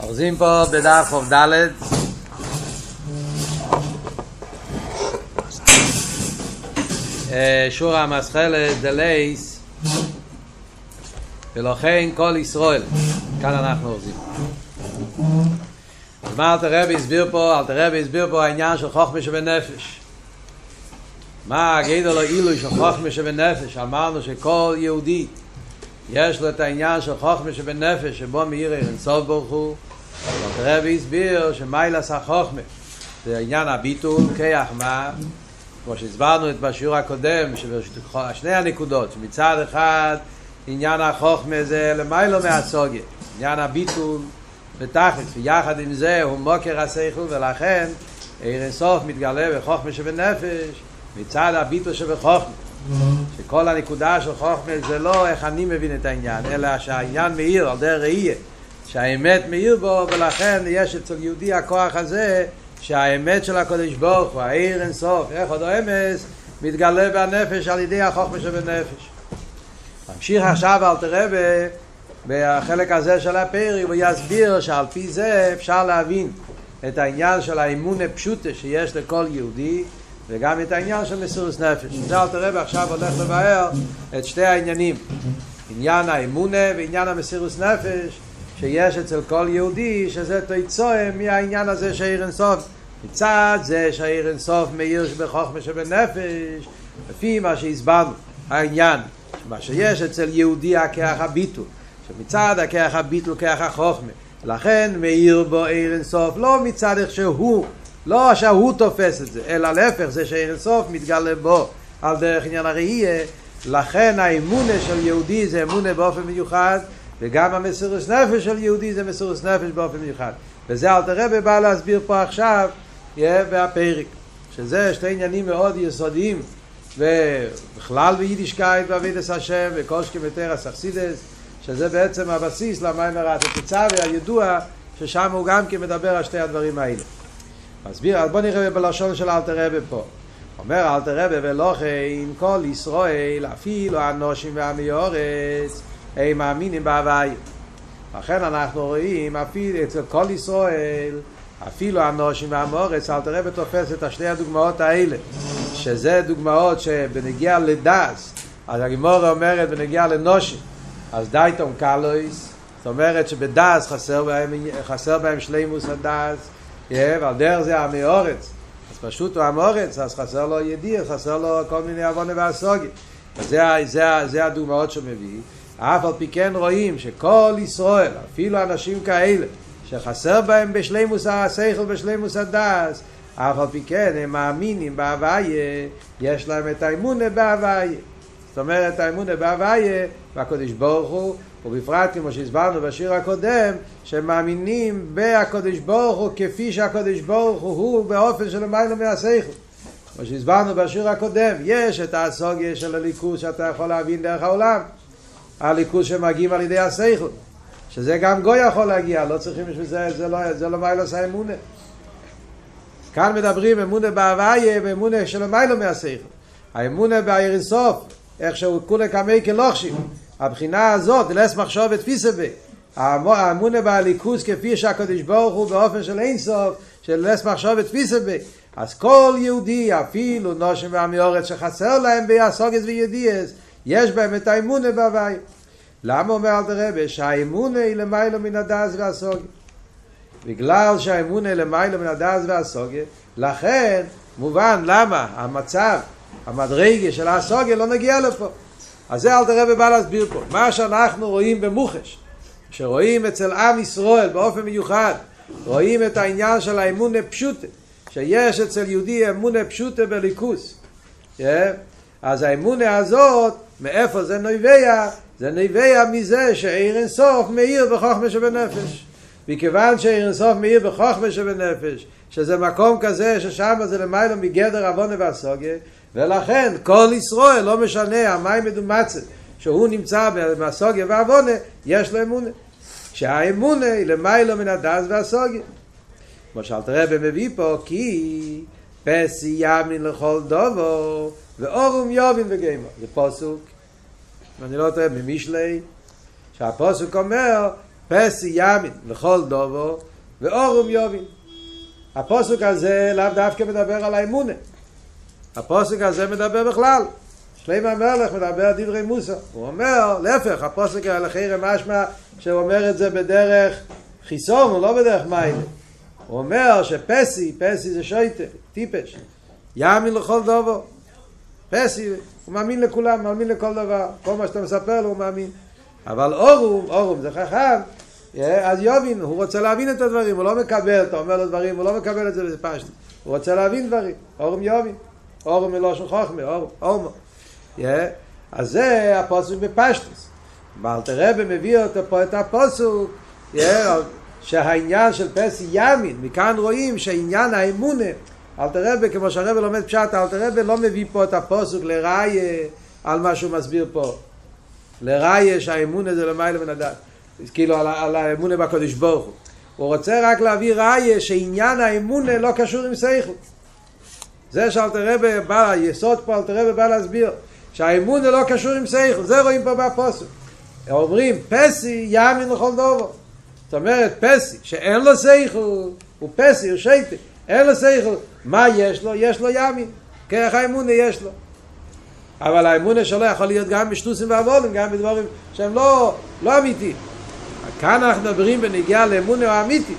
אוחזים פה בדף ד' שורה המסחלת דלייס ולכן כל ישראל כאן אנחנו אוחזים אז מה אלתר רבי הסביר פה? אלתר רבי הסביר פה העניין של חוכמה שבנפש. מה הגידו לו אילוי של חוכמה שבנפש? אמרנו שכל יהודי יש לו את העניין של חוכמה שבנפש שבו מאיר אין סוף ברוך הוא. אבל רבי הסביר שמיילס החוכמה זה עניין הביטול כיח מה? כמו שהסברנו את בשיעור הקודם שני הנקודות שמצד אחד עניין החוכמה זה למיילו מהסוגיה עניין הביטול בתכלס ויחד עם זה הוא מוקר הסייכל ולכן אין סוף מתגלה בחוכמה שבנפש מצד הביטול שבחוכמה שכל הנקודה של חוכמה זה לא איך אני מבין את העניין, אלא שהעניין מאיר על דרך ראייה, שהאמת מאיר בו, ולכן יש אצל יהודי הכוח הזה, שהאמת של הקודש ברוך הוא, העיר אין סוף, איך עוד האמס, מתגלה בנפש על ידי החוכמה שבנפש. ממשיך עכשיו אל תראה בחלק הזה של הפרי, הוא יסביר שעל פי זה אפשר להבין את העניין של האמון הפשוטה שיש לכל יהודי, וגם את העניין של מסירות נפש. זה אל תראה ועכשיו הולך לבאר את שתי העניינים. עניין האמונה ועניין המסירות נפש שיש אצל כל יהודי, שזה תיצואה מהעניין הזה שאיר אינסוף. מצד זה שאיר אינסוף מאיר שבחוכמה שבנפש, לפי מה שהסברנו, העניין, מה שיש אצל יהודי הכח הביטול, שמצד הכח הביטול כח החוכמה. לכן מאיר בו עיר אינסוף, לא מצד איך שהוא לא שהוא תופס את זה, אלא להפך, זה שאין סוף מתגלה בו על דרך עניין הראייה, לכן האמונה של יהודי זה אמונה באופן מיוחד, וגם המסירוס נפש של יהודי זה מסירוס נפש באופן מיוחד. וזה אל תראה בא להסביר פה עכשיו, יהיה בהפרק, שזה שתי עניינים מאוד יסודיים, ובכלל ביידישקייט ועבידת השם, וקושקי ותרס אכסידס, שזה בעצם הבסיס למיימר התוצאה והידוע, ששם הוא גם כן מדבר על שתי הדברים האלה. מסביר, אז בוא נראה בלשון של אלתר רבי פה. אומר אלתר רבי ולוכן כל ישראל, אפילו הנושים ועמי אורץ, הם מאמינים בהוואי. לכן אנחנו רואים, אפילו אצל כל ישראל, אפילו הנושים ועמי אורץ, אלתר רבי תופס את השתי הדוגמאות האלה, שזה דוגמאות שבנגיע לדס, אז הגמרא אומרת בנוגע לנשים, אז דעתן קלות, זאת אומרת שבדעת חסר בהם, חסר בהם שלימות הדעת, ועל דרך זה עמי הארץ. אז פשוט הוא עם הארץ אז חסר לו ידיעה חסר לו כל מיני הבנה והשגה. זה, זה, זה הדוגמאות שהוא מביא. אף על פי כן רואים שכל ישראל אפילו אנשים כאלה שחסר בהם בשלימות השכל בשלימות הדעת אף על פי כן הם מאמינים בהוויה יש להם את האמונה בהוויה. זאת אומרת האמונה בהוויה והקדוש ברוך הוא ובפרט כמו שהסברנו בשיר הקודם, שהם מאמינים בהקדוש ברוך הוא כפי שהקדוש ברוך הוא באופן של מיילו מהסייכל. כמו שהסברנו בשיר הקודם, יש את הסוגיה של הליכוז שאתה יכול להבין דרך העולם, הליכוז שמגיעים על ידי הסייכל, שזה גם גוי יכול להגיע, לא צריכים בשביל זה, זה לא, זה לא מיילוס האמונה. כאן מדברים אמונה בהוויה ואמונה של מיילו מהסייכל. האמונה בעיר אינסוף, איך שהוא כולה כמי כלוכשים. הבחינה הזאת, לס מחשוב את בי. האמונה בהליכוס כפי שהקדוש ברוך הוא באופן של אינסוף, של לס מחשוב את בי. אז כל יהודי, אפילו נושם ועמי אורץ שחסר להם ביסוגס וידיעס, יש בהם את האמונה בהווי. למה אומר אל תרבה? שהאמונה היא למיילו מן הדס והסוגיה. בגלל שהאמונה היא למיילו מן הדס והסוגיה, לכן מובן למה המצב, המדרגה של הסוגיה לא נגיע לפה. אז זה אל תראה בא להסביר פה. מה שאנחנו רואים במוחש, שרואים אצל עם ישראל באופן מיוחד, רואים את העניין של האמונה פשוטה, שיש אצל יהודי אמונה פשוטה בליכוס. Yeah. אז האמונה הזאת, מאיפה זה נובע? זה נובע מזה שעיר אינסוף מאיר בחוכמה שבנפש. מכיוון שעיר אינסוף מאיר בחוכמה שבנפש, שזה מקום כזה ששם זה למעלה מגדר עוונה והסוגיה, ולכן כל ישראל, לא משנה, המים מדומצת, שהוא נמצא בסוגיה ועוונה, יש לו אמונה. שהאמונה היא למיילו מן הדס והסוגיה. כמו שאלת רבי מביא פה, כי פסי ימין לכל דובו, ואורום יובין וגיימו. זה פוסוק, אני לא טועה, ממישלי, שהפוסוק אומר, פסי ימין לכל דובו ואורום יובין הפוסק הזה לאו דווקא מדבר על האמונה הפוסק הזה מדבר בכלל. שלמה המלך מדבר דברי מוסר. הוא אומר, להפך, הפוסק הלכי רמשמע שהוא אומר את זה בדרך חיסון, הוא לא בדרך מיילה הוא אומר שפסי, פסי זה שויטר, טיפש. יאמין לכל דובו פסי, הוא מאמין לכולם, מאמין לכל דבר. כל מה שאתה מספר לו הוא מאמין. אבל אורום, אורום זה חכם. אז יובין, הוא רוצה להבין את הדברים, הוא לא מקבל, אתה אומר לו דברים, הוא לא מקבל את זה בפשט הוא רוצה להבין דברים, אורום יובין אורום מלושן חוכמה, אורום, אורום אז זה הפוסק בפשטוס. ואלתר רבי מביא אותו פה את הפוסוק שהעניין של פסי ימין, מכאן רואים שעניין האמונה. אלתר רבי, כמו שהרבי לומד פשט, אלתר רבי לא מביא פה את הפוסוק לראיה על מה שהוא מסביר פה. לראיה שהאמונה זה למעלה מן הדת כאילו על, על האמונה בקדוש ברוך הוא. הוא רוצה רק להביא ראיה שעניין האמונה לא קשור עם סייכל זה שאלתר רבי בא, היסוד פה אלתר רבי בא להסביר שהאמונה לא קשור עם סייכל, זה רואים פה בפוסק אומרים פסי ימין לכל דובו זאת אומרת פסי שאין לו סייכל הוא פסי, הוא שייטי אין לו סייכל, מה יש לו? יש לו ימין כרך האמונה יש לו אבל האמונה שלו יכול להיות גם בשטוסים ועבולים, גם בדברים שהם לא, לא אמיתיים. כאן אנחנו מדברים בנגיעה לאמונה האמיתיס.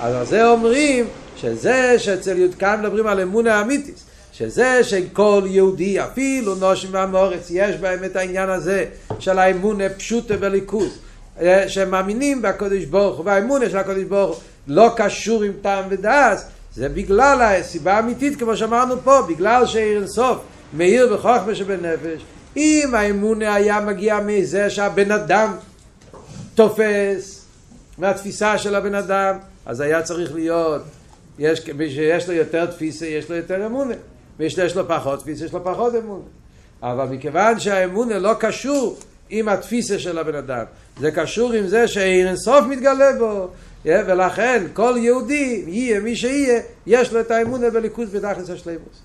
אז על זה אומרים שזה שאצל יודקן מדברים על אמונה האמיתיס. שזה שכל יהודי, אפילו נושים והמורץ, יש בהם את העניין הזה של האמונה פשוטה בליכוז. שהם מאמינים בקודש ברוך הוא, והאמונה של הקודש ברוך הוא לא קשור עם טעם ודעת, זה בגלל הסיבה האמיתית, כמו שאמרנו פה, בגלל שאין סוף. מאיר בחוכמה שבנפש אם האמונה היה מגיע מזה שהבן אדם תופס מהתפיסה של הבן אדם אז היה צריך להיות יש, שיש לו יותר תפיסה יש לו יותר אמונה. ויש לו פחות תפיסה יש לו פחות אמונה. אבל מכיוון שהאמונה לא קשור עם התפיסה של הבן אדם זה קשור עם זה שאין סוף מתגלה בו. ולכן כל יהודי יהיה מי שיהיה יש לו את האמונה בליכוז בתכלס השלימוס.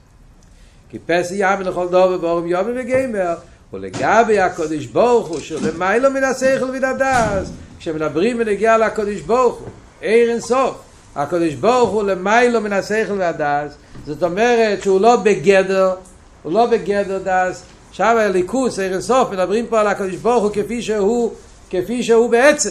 כי פסי יאמין לכל דובר ואורם יאמין וגיימר ולגבי הקודש ברוך הוא שלמיילו מן השכל מן הדס כשמדברים ונגיע לקודש ברוך הוא אין סוף הקדוש ברוך הוא למעלה מן השכל והדעת זאת אומרת שהוא לא בגדר הוא לא בגדר דעת עכשיו אלוקות אור אין סוף מדברים פה על הקדוש ברוך הוא כפי שהוא כפי שהוא בעצם.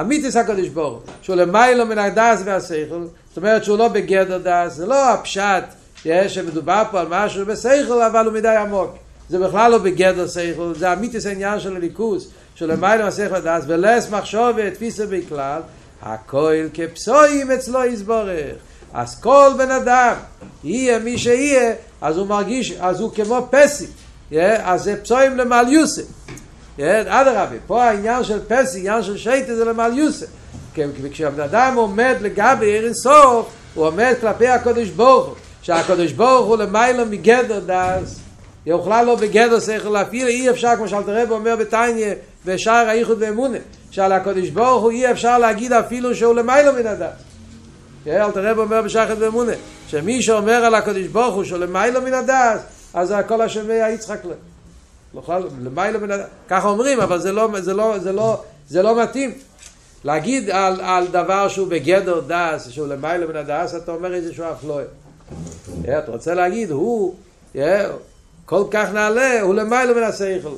אמיתית הקדוש ברוך הוא שהוא למעלה מן הדעת והשכל. זאת אומרת שהוא לא בגדר דעת זה לא הפשט יש שמדובר פה על משהו בשכל אבל הוא מידי עמוק. זה בכלל לא בגדר שכל זה אמיתית העניין של אלוקות של למעלה מהשכל הדעת ולית מחשבה תפיסא ביה כלל הכל כפסויים אצלו יסבורך. אז כל בן אדם יהיה מי שיהיה אז הוא מרגיש אז הוא כמו פסי אז זה פסויים למעל יוסף. עד הרבי פה העניין של פסי עניין של שייטה זה למעל יוסף. כשהבן אדם עומד לגבי ערן סוף הוא עומד כלפי הקודש ברוך הוא. שהקדוש ברוך הוא למיילו מגדר דס יוכלל לו בגדר שכל להפעיל אי אפשר כמו שאלת הרב אומר בתניא בשער היחוד והאמונה שעל הקדוש ברוך הוא אי אפשר להגיד אפילו שהוא למעלה מן הדעת אלת הרב אומר בשער היחוד והאמונה שמי שאומר על הקדוש ברוך הוא שהוא למעלה מן הדעת אז הכל השומע יצחק לו. למעלה מן הדעת ככה אומרים אבל זה לא, זה לא, זה לא, זה לא מתאים. להגיד על, על דבר שהוא בגדר דעת שהוא למעלה מן הדעת אתה אומר איזשהו הפלאה אתה רוצה להגיד, הוא כל כך נעלה, הוא למעלה מן השכל.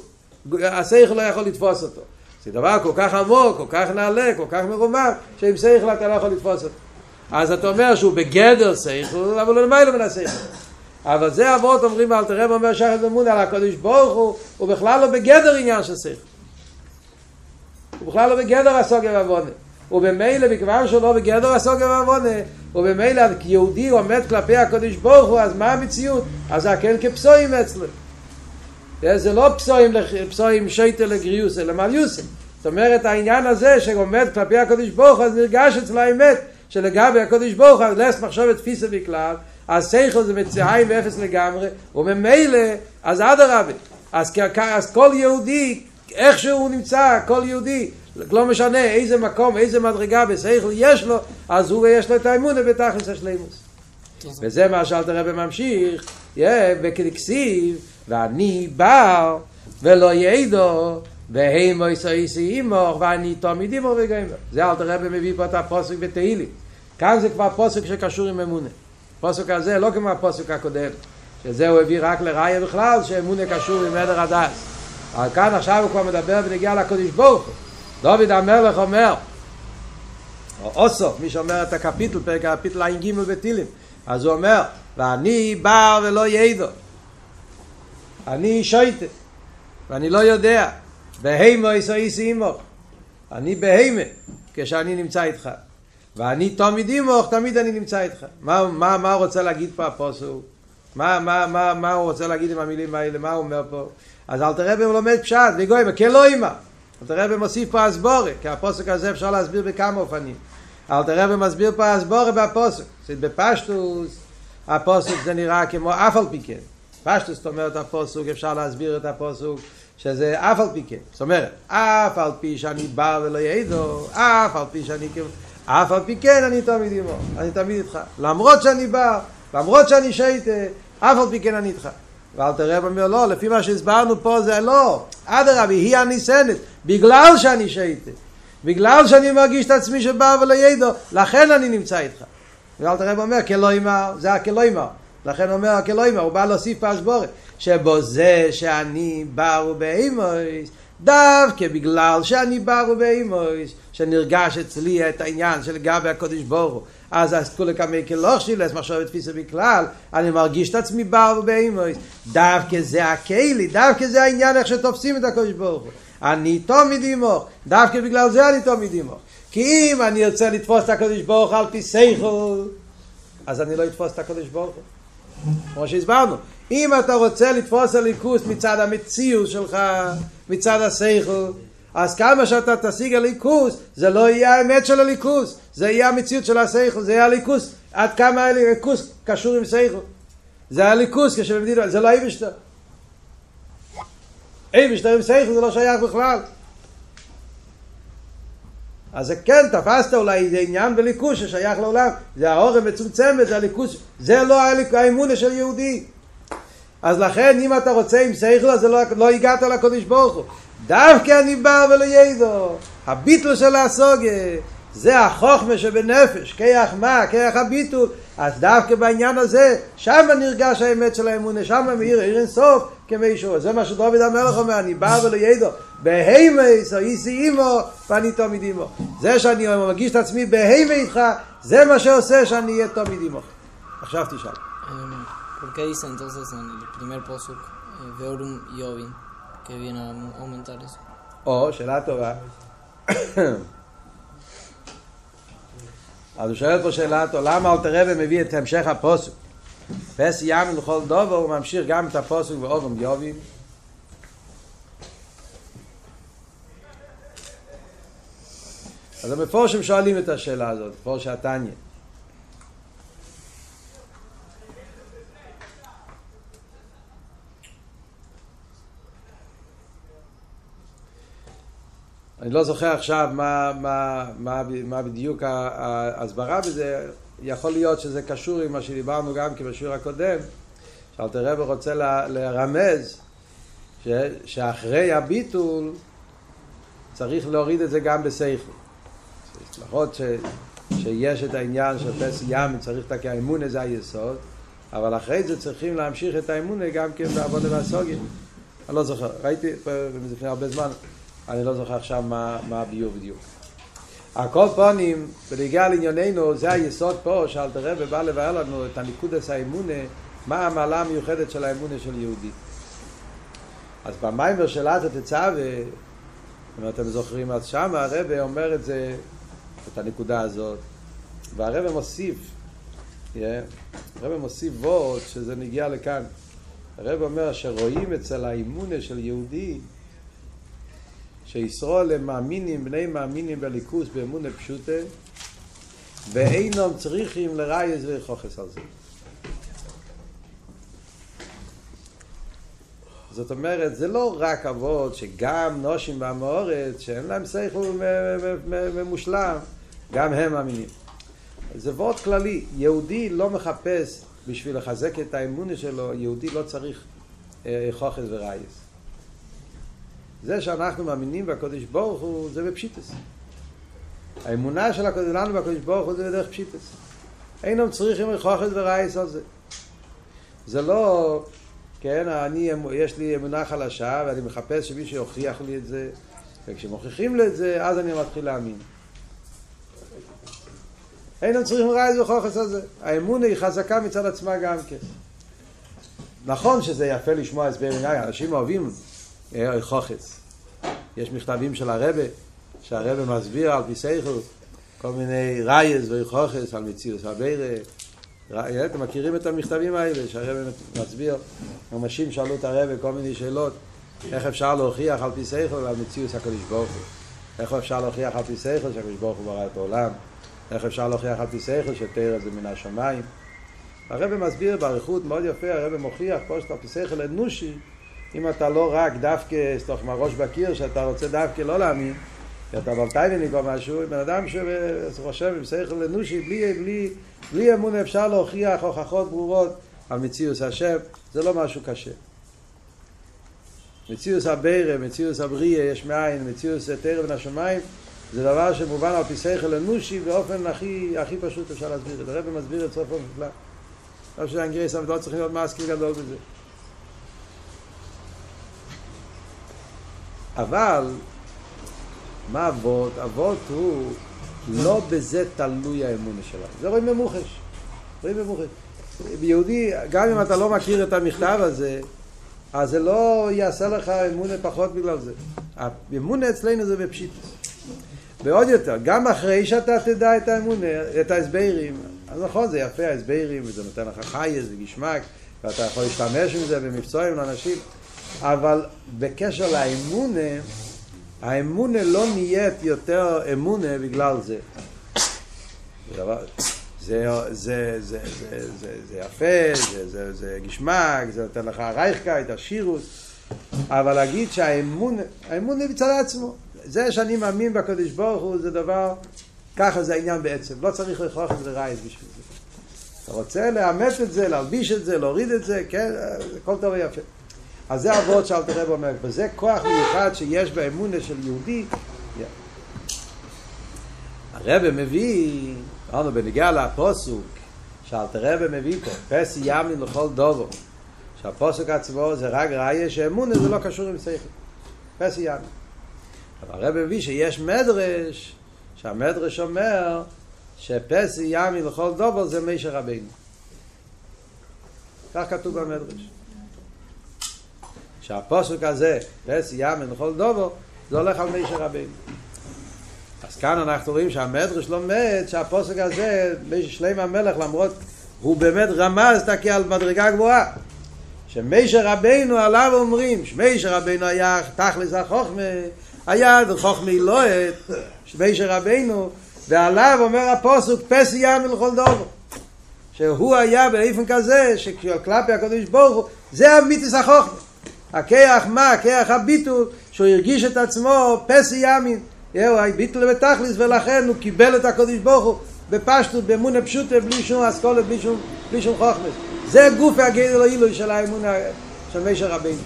השכל לא יכול לתפוס אותו. זה דבר כל כך עמוק, כל כך נעלה, כל כך מרומם, שעם שכל אתה לא יכול לתפוס אותו. אז אתה אומר שהוא בגדר שכל, אבל הוא למעלה מן השכל. אבל זה אבות אומרים, אל תראה ואומר שחד במונה על הקדוש ברוך הוא, הוא בכלל לא בגדר עניין של שכל. הוא בכלל לא בגדר הסוגר עוונה. ובמילא מכיוון שהוא לא בגדר הסוגר ועוונה ובמילא כיהודי הוא עומד כלפי הקודש ברוך הוא אז מה המציאות? אז זה כן כפסויים אצלם זה לא פסויים, פסויים שייטל לגריוס אלא מליוסם זאת אומרת העניין הזה שעומד כלפי הקודש ברוך הוא אז נרגש אצל האמת שלגבי הקודש ברוך הוא לס מחשוב את תפיסה בכלל אז סייכל זה מציאיים ואפס לגמרי ובמילא אז עד הרבי אז, אז כל יהודי איך שהוא נמצא כל יהודי לא משנה איזה מקום, איזה מדרגה בשכל יש לו, אז הוא יש לו את האמונה בתכלס השלימוס. וזה מה שאלת הרב ממשיך, וכדכסיב, ואני בא ולא יעדו, והי מויס איסי אימוך ואני תמיד אימוך וגיימר. זה אל תראה מביא פה את הפוסק בתהילים. כאן זה כבר פוסק שקשור עם אמונה. פוסק הזה לא כמו הפוסק הקודם שזה הוא הביא רק לראיה בכלל שאמונה קשור עם עדר הדס. אבל כאן עכשיו הוא כבר מדבר ונגיע לקודש ברוך הוא דוד המלך אומר או אוסוף, מי שאומר את הקפיטל, פרק הקפיטל עין גימל בתילים אז הוא אומר, ואני בא ולא ידו אני שויטה ואני לא יודע בהימו איסי אימוך אני בהימה כשאני נמצא איתך ואני תמיד אימוך, תמיד אני נמצא איתך מה, מה, מה הוא רוצה להגיד פה הפוסוק? מה, מה, מה, מה הוא רוצה להגיד עם המילים האלה? מה הוא אומר פה? אז אל תראה בהם לומד פשט, וגוי, כלא אימא אל תראה במוסיף פה הסבורה, כי הפוסק הזה אפשר להסביר בכמה אופנים. אל תראה במסביר פה הסבורה בפוסק. בפשטוס, הפוסק זה נראה כמו אף על פי כן. פשטוס זאת אומרת הפוסק, אפשר להסביר את הפוסק, שזה אף על פי כן. זאת אומרת, אף על פי שאני בא ולא יעדו, אף על פי שאני כאילו, אף על פי כן אני תמיד עמו, אני תמיד איתך. למרות שאני בא, למרות שאני שייטה, אף על פי כן אני איתך. ואל תראה אומר לא, לפי מה שהסברנו פה זה לא, אדרבה, היא הניסנת, בגלל שאני שייטה, בגלל שאני מרגיש את עצמי שבא ולא ידו, לכן אני נמצא איתך. ואל תראה אומר, כלא אימר, זה הכלא אימר. לכן אומר הכלא אימר, הוא בא להוסיף פשבורת, שבו זה שאני בא ובאימויס, דווקא בגלל שאני בא ובאימויס, שנרגש אצלי את העניין של גבי הקודש הוא, אז אז כולי כמי כלוך מחשוב את תפיסה בכלל, אני מרגיש את עצמי בר ובאימויס, דווקא זה הכלי, דווקא זה העניין איך שתופסים את הקודש הוא. אני תמיד עמוך, דווקא בגלל זה אני תמיד עמוך. כי אם אני רוצה לתפוס את הקודש ברוך על פי סייכל, אז אני לא אתפוס את הקודש ברוך כמו שהסברנו. אם אתה רוצה לתפוס הליכוס מצד המציאות שלך, מצד הסייכל, אז כמה שאתה תשיג הליכוס, זה לא יהיה האמת של הליכוס, זה יהיה המציאות של הסייכל, זה יהיה הליכוס, עד כמה הליכוס קשור עם סייכל. זה הליכוס כשמדינו, זה לא איבשטר. איבשטר עם סייכל זה לא שייך בכלל. אז זה כן, תפסת אולי איזה עניין בליכוס ששייך לעולם, זה האור המצומצמת, זה הליכוס, זה לא האמונה של יהודי. אז לכן אם אתה רוצה עם שכל אז לא, לא הגעת לקודש ברוך הוא. דווקא אני בא ולא ידו הביטל של הסוגה זה החוכמה שבנפש כיח מה, כיח הביטול. אז דווקא בעניין הזה שם נרגש האמת של האמונה שם מאיר עיר אין סוף כמישהו זה מה שדוד המלך אומר אני בא ולא ידו בהימייס או איסי אימו ואני תמיד אימו. זה שאני מרגיש את עצמי בהימי איתך זה מה שעושה שאני אהיה תמיד אימו. עכשיו תשאל. ¿Por qué dice entonces en el primer posuk eh, Veorum Yovin que viene a aumentar eso? או, שאלה טובה. אז הוא שואל פה שאלה למה אלתר רבי מביא את המשך הפוסק? פס יאמן לכל דובר, הוא ממשיך גם את הפוסק ואורם יובים. אז המפורשים שואלים את השאלה הזאת, מפורש התניא. אני לא זוכר עכשיו מה, מה, מה, מה בדיוק ההסברה בזה, יכול להיות שזה קשור עם מה שדיברנו גם כי בשיעור הקודם, שאלתר רב רוצה ל, לרמז ש, שאחרי הביטול צריך להוריד את זה גם בסייכל. לפחות שיש את העניין של פס ים, צריך את האמונה זה היסוד, אבל אחרי זה צריכים להמשיך את האמונה גם כן בעבודה והסוגיה. אני לא זוכר, ראיתי לפני הרבה זמן, אני לא זוכר עכשיו מה, מה הביור בדיוק. על כל פונים, בנגיע לענייננו, זה היסוד פה, שאלתר רבי בא לבאר לנו את הניקודס האמונה, מה המעלה המיוחדת של האמונה של יהודי. אז במיימר של עזה תצווה, אם אתם זוכרים, אז שם הרבי אומר את זה, את הנקודה הזאת, והרבי מוסיף, yeah, הרבי מוסיף וורד שזה נגיע לכאן. הרבי אומר שרואים אצל האמונה של יהודי שישראל הם מאמינים, בני מאמינים בליכוס באמונה פשוטה ואינם צריכים לרייז וחוכס על זה. זאת אומרת, זה לא רק אבות שגם נושים במאורץ, שאין להם שכל ממושלם, גם הם מאמינים. זה וואָרט כללי, יהודי לא מחפש בשביל לחזק את האמונה שלו, יהודי לא צריך הוכחות וראיות. זה שאנחנו מאמינים בקדוש ברוך הוא, זה בפשיטות. האמונה של הקודש לנו בקדוש ברוך הוא זה בדרך פשיטות. אינם צריכים להוכחות וראיות על זה. זה לא, כן, אני, יש לי אמונה חלשה ואני מחפש שמישהו יוכיח לי את זה, וכשמוכיחים לי את זה, אז אני מתחיל להאמין. אינם צריכים רייס וכוחת על זה. האמונה היא חזקה מצד עצמה גם כן. נכון שזה יפה לשמוע הסבר אנשים אוהבים אה, חוכץ. יש מכתבים של הרבה, שהרבה מסביר על פי סייכל כל מיני רייז וחוכץ על מציאות הבירה. אתם מכירים את המכתבים האלה שהרבה מסביר? אנשים שאלו את הרבה כל מיני שאלות איך אפשר להוכיח על פי סייכל ועל מציאות הקדוש ברוך הוא איך אפשר להוכיח על פי סייכל שהקדוש ברוך הוא ברא את העולם איך אפשר להוכיח על פי סייכל שתרא זה מן השמיים הרב מסביר באריכות מאוד יפה, הרב מוכיח פה שאתה פסחל אנושי, אם אתה לא רק דווקא, סתוך מהראש בקיר, שאתה רוצה דווקא לא להאמין, כי אתה בלטייבניק או משהו, בן אדם שחושב עם שכל אנושי, בלי, בלי, בלי אמון אפשר להוכיח הוכחות ברורות על מציאוס השם, זה לא משהו קשה. מציאוס הבירה, מציאוס הבריאה, יש מאין, מציאוס תרא בין השמיים, זה דבר שמובן על פי שכל אנושי באופן הכי, הכי פשוט אפשר להסביר את זה. הרב מסביר את סוף המפלא. לא שהאנגריס אבל לא צריכים להיות מסקיל גדול בזה. אבל, מה אבות? אבות הוא לא בזה תלוי האמונה שלנו. זה רואים במוחש. רואים במוחש. ביהודי, גם אם אתה לא מכיר את המכתב הזה, אז זה לא יעשה לך אמונה פחות בגלל זה. האמונה אצלנו זה בפשיט. ועוד יותר, גם אחרי שאתה תדע את האמונה, את ההסברים, אז נכון, זה יפה ההסברים, וזה נותן לך חייס וגשמק, ואתה יכול להשתמש עם זה במבצועים לאנשים, אבל בקשר לאמונה, האמונה לא נהיית יותר אמונה בגלל זה. זה, זה, זה, זה, זה, זה, יפה, זה, זה, זה געשמאַק, זה נותן לך רייַכקייט, עשירות, אבל להגיד שהאמונה, האמונה מצד עצמו. זה שאני מאמין בקדוש ברוך הוא זה דבר ככה זה העניין בעצם, לא צריך לכרוך את זה ראיות בשביל זה. אתה רוצה לאמץ את זה, להלביש את זה, להוריד את זה, כן, הכל טוב ויפה. אז זה אבות שאלתר רב אומר, וזה כוח מיוחד שיש באמונה של יהודי. הרב מביא, אמרנו בנגיע לפוסוק, שאלתר רב מביא פה, פסי ימין לכל דובו, שהפוסק עצמו זה רק ראיה שאמונה זה לא קשור עם שכל. פסי ימין. אבל הרב מביא שיש מדרש שהמדרש אומר שפסי ימי לכל דובר זה מישר רבינו. כך כתוב במדרש. שהפוסק הזה, פסי ימי לכל דובר, זה הולך על מישר רבינו. אז כאן אנחנו רואים שהמדרש לומד שהפוסק הזה, שלם המלך, למרות הוא באמת רמז תקי על מדרגה גבוהה. שמישר רבינו עליו אומרים, שמישר רבינו היה תכלס החוכמה, היה חוכמי לוהט, שמישר רבינו, ועליו אומר הפוסוק פסי ים לכל דובו. שהוא היה באיפן כזה, שכלפי הקדוש ברוך הוא, זה המיתוס החוכמה. הכיח מה? הכיח הביטול, שהוא הרגיש את עצמו פסי ימין. יהו, ביטול בתכליס, ולכן הוא קיבל את הקדוש ברוך הוא בפשטות, באמונה פשוטה, בלי שום אסכולה, בלי שום, בלי שום חוכמה. זה גוף הגדל העילוי של האמונה של מישר רבינו.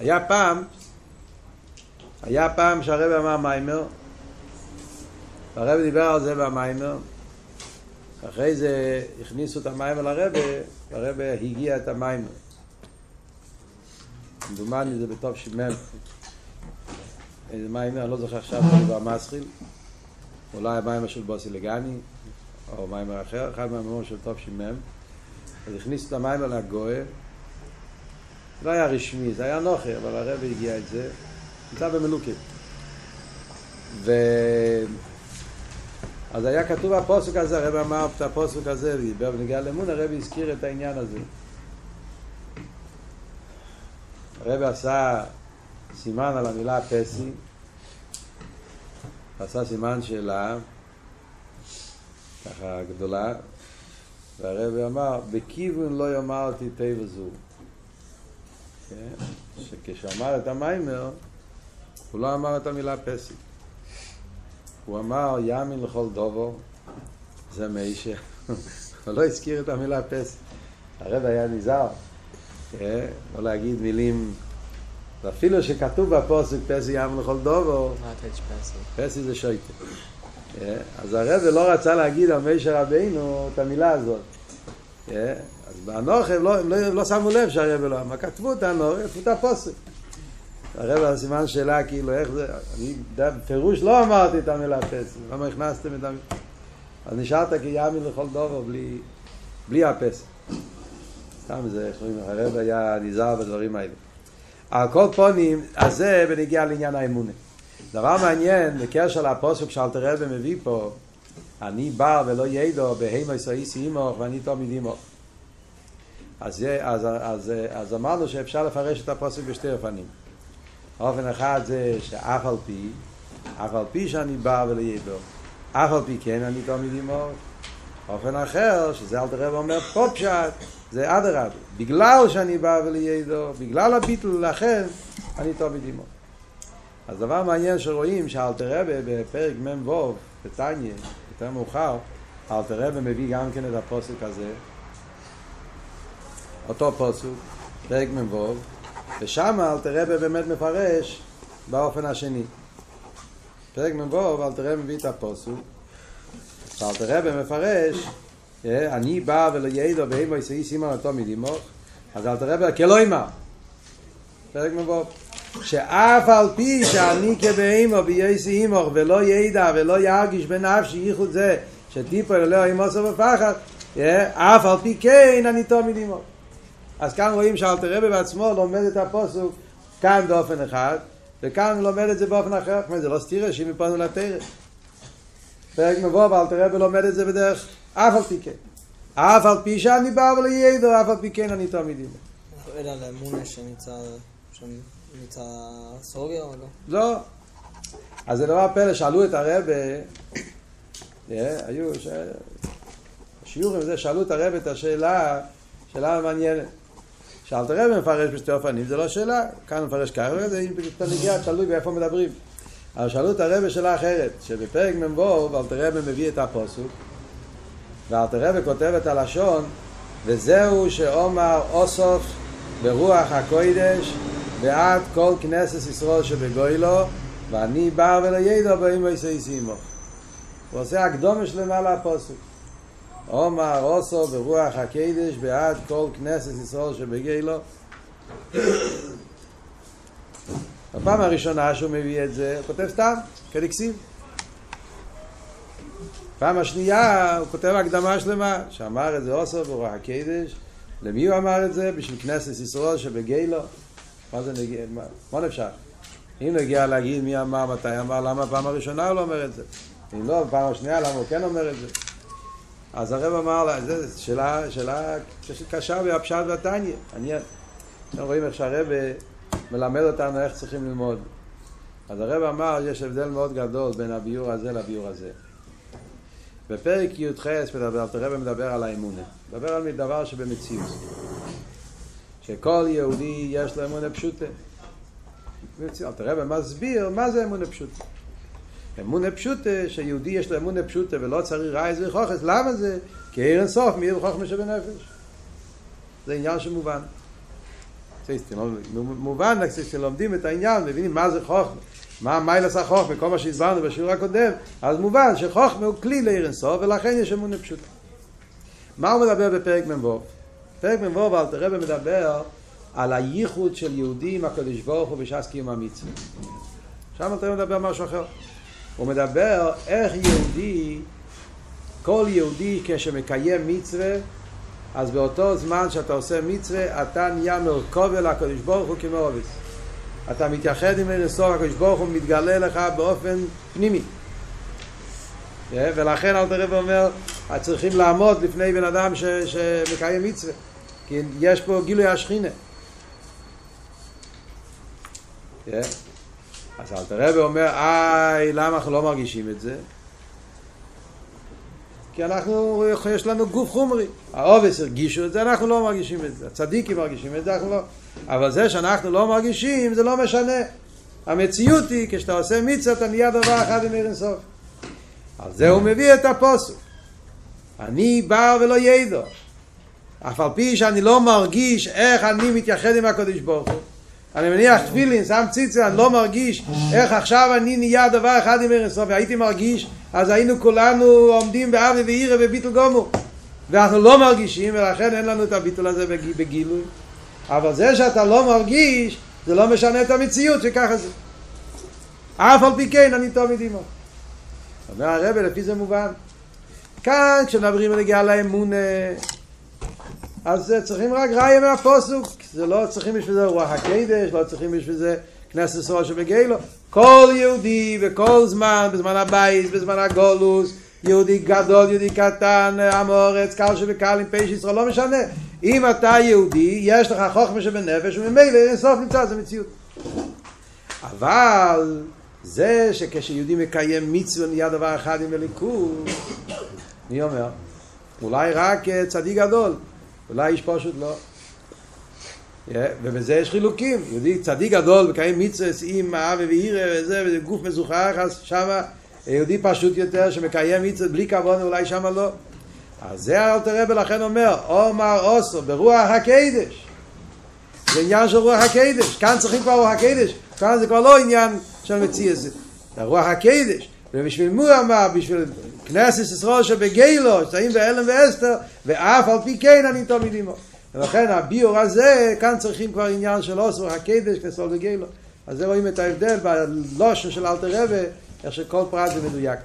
היה פעם, היה פעם שהרב אמר מאמר, והרב דיבר על זה במאמר, אחרי זה הכניסו את המאמר לרבי, והרבי הגיה את המאמר. כמדומני זה בתש"מ. איזה מאמר, אני לא זוכר עכשיו, זה במתחיל. אולי המאמר של באתי לגני, או מאמר אחר, אחד מהמאמר של תש"מ. אז הכניסו את המאמר להגהה, לא היה רשמי, זה היה נוחי, אבל הרב הגיע את זה, נמצא במלוקים. אז היה כתוב הפוסק הזה, הרב אמר את הפוסק הזה, ודיבר בנגיעה לאמון, הרב הזכיר את העניין הזה. הרב עשה סימן על המילה פסי, עשה סימן שאלה, ככה גדולה, והרב אמר, בכיוון לא יאמרתי תה וזור. כן? שכשאמר את המיימר, הוא לא אמר את המילה פסי. הוא אמר ימין לכל דובו, זה מיישה. הוא לא הזכיר את המילה פסי. הרב היה נזהר. אה, לא להגיד מילים, ואפילו שכתוב בפוסק פסי ים לכל דובו. פסי זה שויטה. אה, אז הרב לא רצה להגיד על מישר רבינו את המילה הזאת. אה, אז באנוכם לא, לא, לא שמו לב שהרב לא אמר, כתבו את האנוכם, כתבו את הפוסק. הרב על סימן שאלה כאילו איך זה, אני בפירוש לא אמרתי את המילה פסק, למה הכנסתם את המילה? אז נשארת כימין לכל דובר בלי, בלי הפסק. סתם זה, איך אומרים, הרב היה נזהר בדברים האלה. על כל פונים, אז זה בנגיע לעניין האמונה. דבר מעניין, בקשר לפוסק שאלתר רבי מביא פה, אני בר ולא ידו, בהימו ישראיסי עמוך ואני תמיד עמוך. אז, אז, אז, אז אמרנו שאפשר לפרש את הפוסק בשתי אופנים. אופן אחד זה שאף על פי, אף על פי שאני בר ולא ידו, אף על פי כן אני תמיד עמוך. אופן אחר, שזה אלתר רבי אומר פה פשט, זה אדרבה. בגלל שאני בא ולידו, בגלל הביטל, לכן אני תמיד עמו. אז דבר מעניין שרואים שאלתר רבי בפרק מ"ו, בתניא, יותר מאוחר, אלתר רבי מביא גם כן את הפוסק הזה, אותו פוסק, פרק מ"ו, ושם אלתר רבי באמת מפרש באופן השני. פרק מ"ו, אלתר רבי מביא את הפוסק, שאלתר רבי מפרש, אה, אני בא ולא ידע בהימו ישאי סימן אותו מדימוך, אז אלתר רבי כלא אמר. פרק מבוא. שאף על פי שאני כבהימו בייסי הימוך ולא ידע ולא ירגיש בנפשי ייחוד זה שטיפו אלוהו עמוסו בפחד, אה, אף על פי כן אני תמיד עמו. אז כאן רואים שאלתר רבי בעצמו לומד את הפוסוק כאן באופן אחד, וכאן לומד את זה באופן אחר. זאת אומרת, זה לא סתירה שהיא מפנו לתרא. פרק מבוא, ואלתר רבי לומד את זה בדרך אף על פי כן. אף על פי שאני בא ולא ידע, אף על פי כן אני תמיד עמו. אלא לאמונה שנמצא, סוגיה או לא? לא. אז זה דבר פלא, שאלו את הרבה, אה, היו. שיעורים שאלו את הרבה את השאלה, שאלה מעניינת. שאלת הרבה מפרש בשתי אופנים, זה לא שאלה, כאן מפרש ככה, זה נגיע, תלוי באיפה מדברים. אבל שאלו את הרבה שאלה אחרת, שבפרק מ"ו, אלתר רבי מביא את הפוסוק, ואלתר רבי כותב את הלשון, וזהו שאומר אוסוף ברוח הקוידש, ועד כל כנסת ישראל שבגוילו, ואני בא ולא ידע באים ויסייסי עמו. הוא עושה הקדומה שלמה לפוסק. עומר אוסו ברוח הקדש בעד כל כנסת ישראל שבגילו. בפעם הראשונה שהוא מביא את זה, הוא כותב סתם, כדקסיב. פעם השנייה הוא כותב הקדמה שלמה, שאמר את זה אוסו ברוח הקדש. למי הוא אמר את זה? בשביל כנסת ישראל שבגילו. מה זה נגיע? מה, מה נפשך? אם נגיע להגיד מי אמר, מתי אמר, למה בפעם הראשונה הוא לא אומר את זה? אם לא, בפעם השנייה למה הוא כן אומר את זה? אז הרב אמר לה, זו שאלה, שאלה קשה והפשט והתניא. אני, אנחנו רואים איך שהרב מלמד אותנו איך צריכים ללמוד. אז הרב אמר, יש הבדל מאוד גדול בין הביור הזה לביור הזה. בפרק י"ח הרב מדבר על האמונה. מדבר על דבר שבמציאות. שכל יהודי יש לו אמונה פשוטה. הרב מסביר מה זה אמונה פשוטה. אמונה פשוטה, שיהודי יש לו אמונה פשוטה ולא צריך רייז וחוכס, למה זה? כי עיר אינסוף מעיר וחוכמה שבנפש. זה עניין שמובן. מובן כשלומדים את העניין, מבינים מה זה חוכמה, מה מיילס החוכמה, כל מה שהסברנו בשיעור הקודם, אז מובן שחוכמה הוא כלי לעיר אינסוף ולכן יש אמונה פשוטה. מה הוא מדבר בפרק מ"ו? פרק מ"ו אלתר רבי מדבר על הייחוד של יהודי עם הקדוש ברוך הוא בש"ס קיום המצווה. שם אלתר מדבר משהו אחר. הוא מדבר איך יהודי, כל יהודי כשמקיים מצווה, אז באותו זמן שאתה עושה מצווה, אתה נהיה מרכובה לקדוש ברוך הוא כמו עובס. אתה מתייחד עם אינסוף, הקדוש ברוך הוא מתגלה לך באופן פנימי. ולכן אלתר רבי אומר, צריכים לעמוד לפני בן אדם ש, שמקיים מצווה, כי יש פה גילוי השכינה. אז אלתר רבי אומר, איי, למה אנחנו לא מרגישים את זה? כי אנחנו, יש לנו גוף חומרי. העובס הרגישו את זה, אנחנו לא מרגישים את זה. הצדיקים מרגישים את זה, אנחנו לא. אבל זה שאנחנו לא מרגישים, זה לא משנה. המציאות היא, כשאתה עושה מצווה, אתה נהיה דבר אחד עם עיר אינסוף. על זה הוא מביא את הפוסק. אני בא ולא ידע. אף על פי שאני לא מרגיש איך אני מתייחד עם הקדוש ברוך הוא. אני מניח תפילין, שם ציצה, אני לא מרגיש איך עכשיו אני נהיה דבר אחד עם ערן סוף. הייתי מרגיש, אז היינו כולנו עומדים באבי ואירה וביטל גומו. ואנחנו לא מרגישים, ולכן אין לנו את הביטול הזה בגילוי. אבל זה שאתה לא מרגיש, זה לא משנה את המציאות שככה זה. אף על פי כן אני תמיד עמו. אומר הרב, לפי זה מובן. כאן כשנדברים בנגיעה לאמון, אז צריכים רק ראיה מהפוסוק. זה לא צריכים בשביל זה רוח הקדש, לא צריכים בשביל זה כנסת סורה שבגילו. כל יהודי וכל זמן, בזמן הבית, בזמן הגולוס, יהודי גדול, יהודי קטן, עם אורץ, קל שבקל, עם פשע ישראל, לא משנה. אם אתה יהודי, יש לך חוכמה שבנפש, וממילא אינסוף נמצא, זה מציאות. אבל זה שכשיהודי מקיים מצווה נהיה דבר אחד עם הליכוד, מי אומר? אולי רק צדיק גדול, אולי איש פשוט לא. Yeah, ובזה יש חילוקים, יהודי צדיק גדול מקיים מצווה עם אבי ואירה וזה, וזה גוף מזוכח, אז שמה יהודי פשוט יותר שמקיים מצווה בלי כבוד, אולי שמה לא. אז זה אלתר רבי לכן אומר, אומר אוסו ברוח הקדש. זה עניין של רוח הקדש, כאן צריכים כבר רוח הקדש, כאן זה כבר לא עניין של מציא זה. זה רוח הקדש. ובשביל מו אמר, בשביל כנסת ישראל שבגילו, שתאים באלם ואסתר, ואף על פי כן אני תמיד עמו. ולכן הביור הזה, כאן צריכים כבר עניין של אוסו, הקדש, כנסת בגילו. אז זה רואים את ההבדל בלושן של אלתר רבי, איך שכל פרט זה מדויק.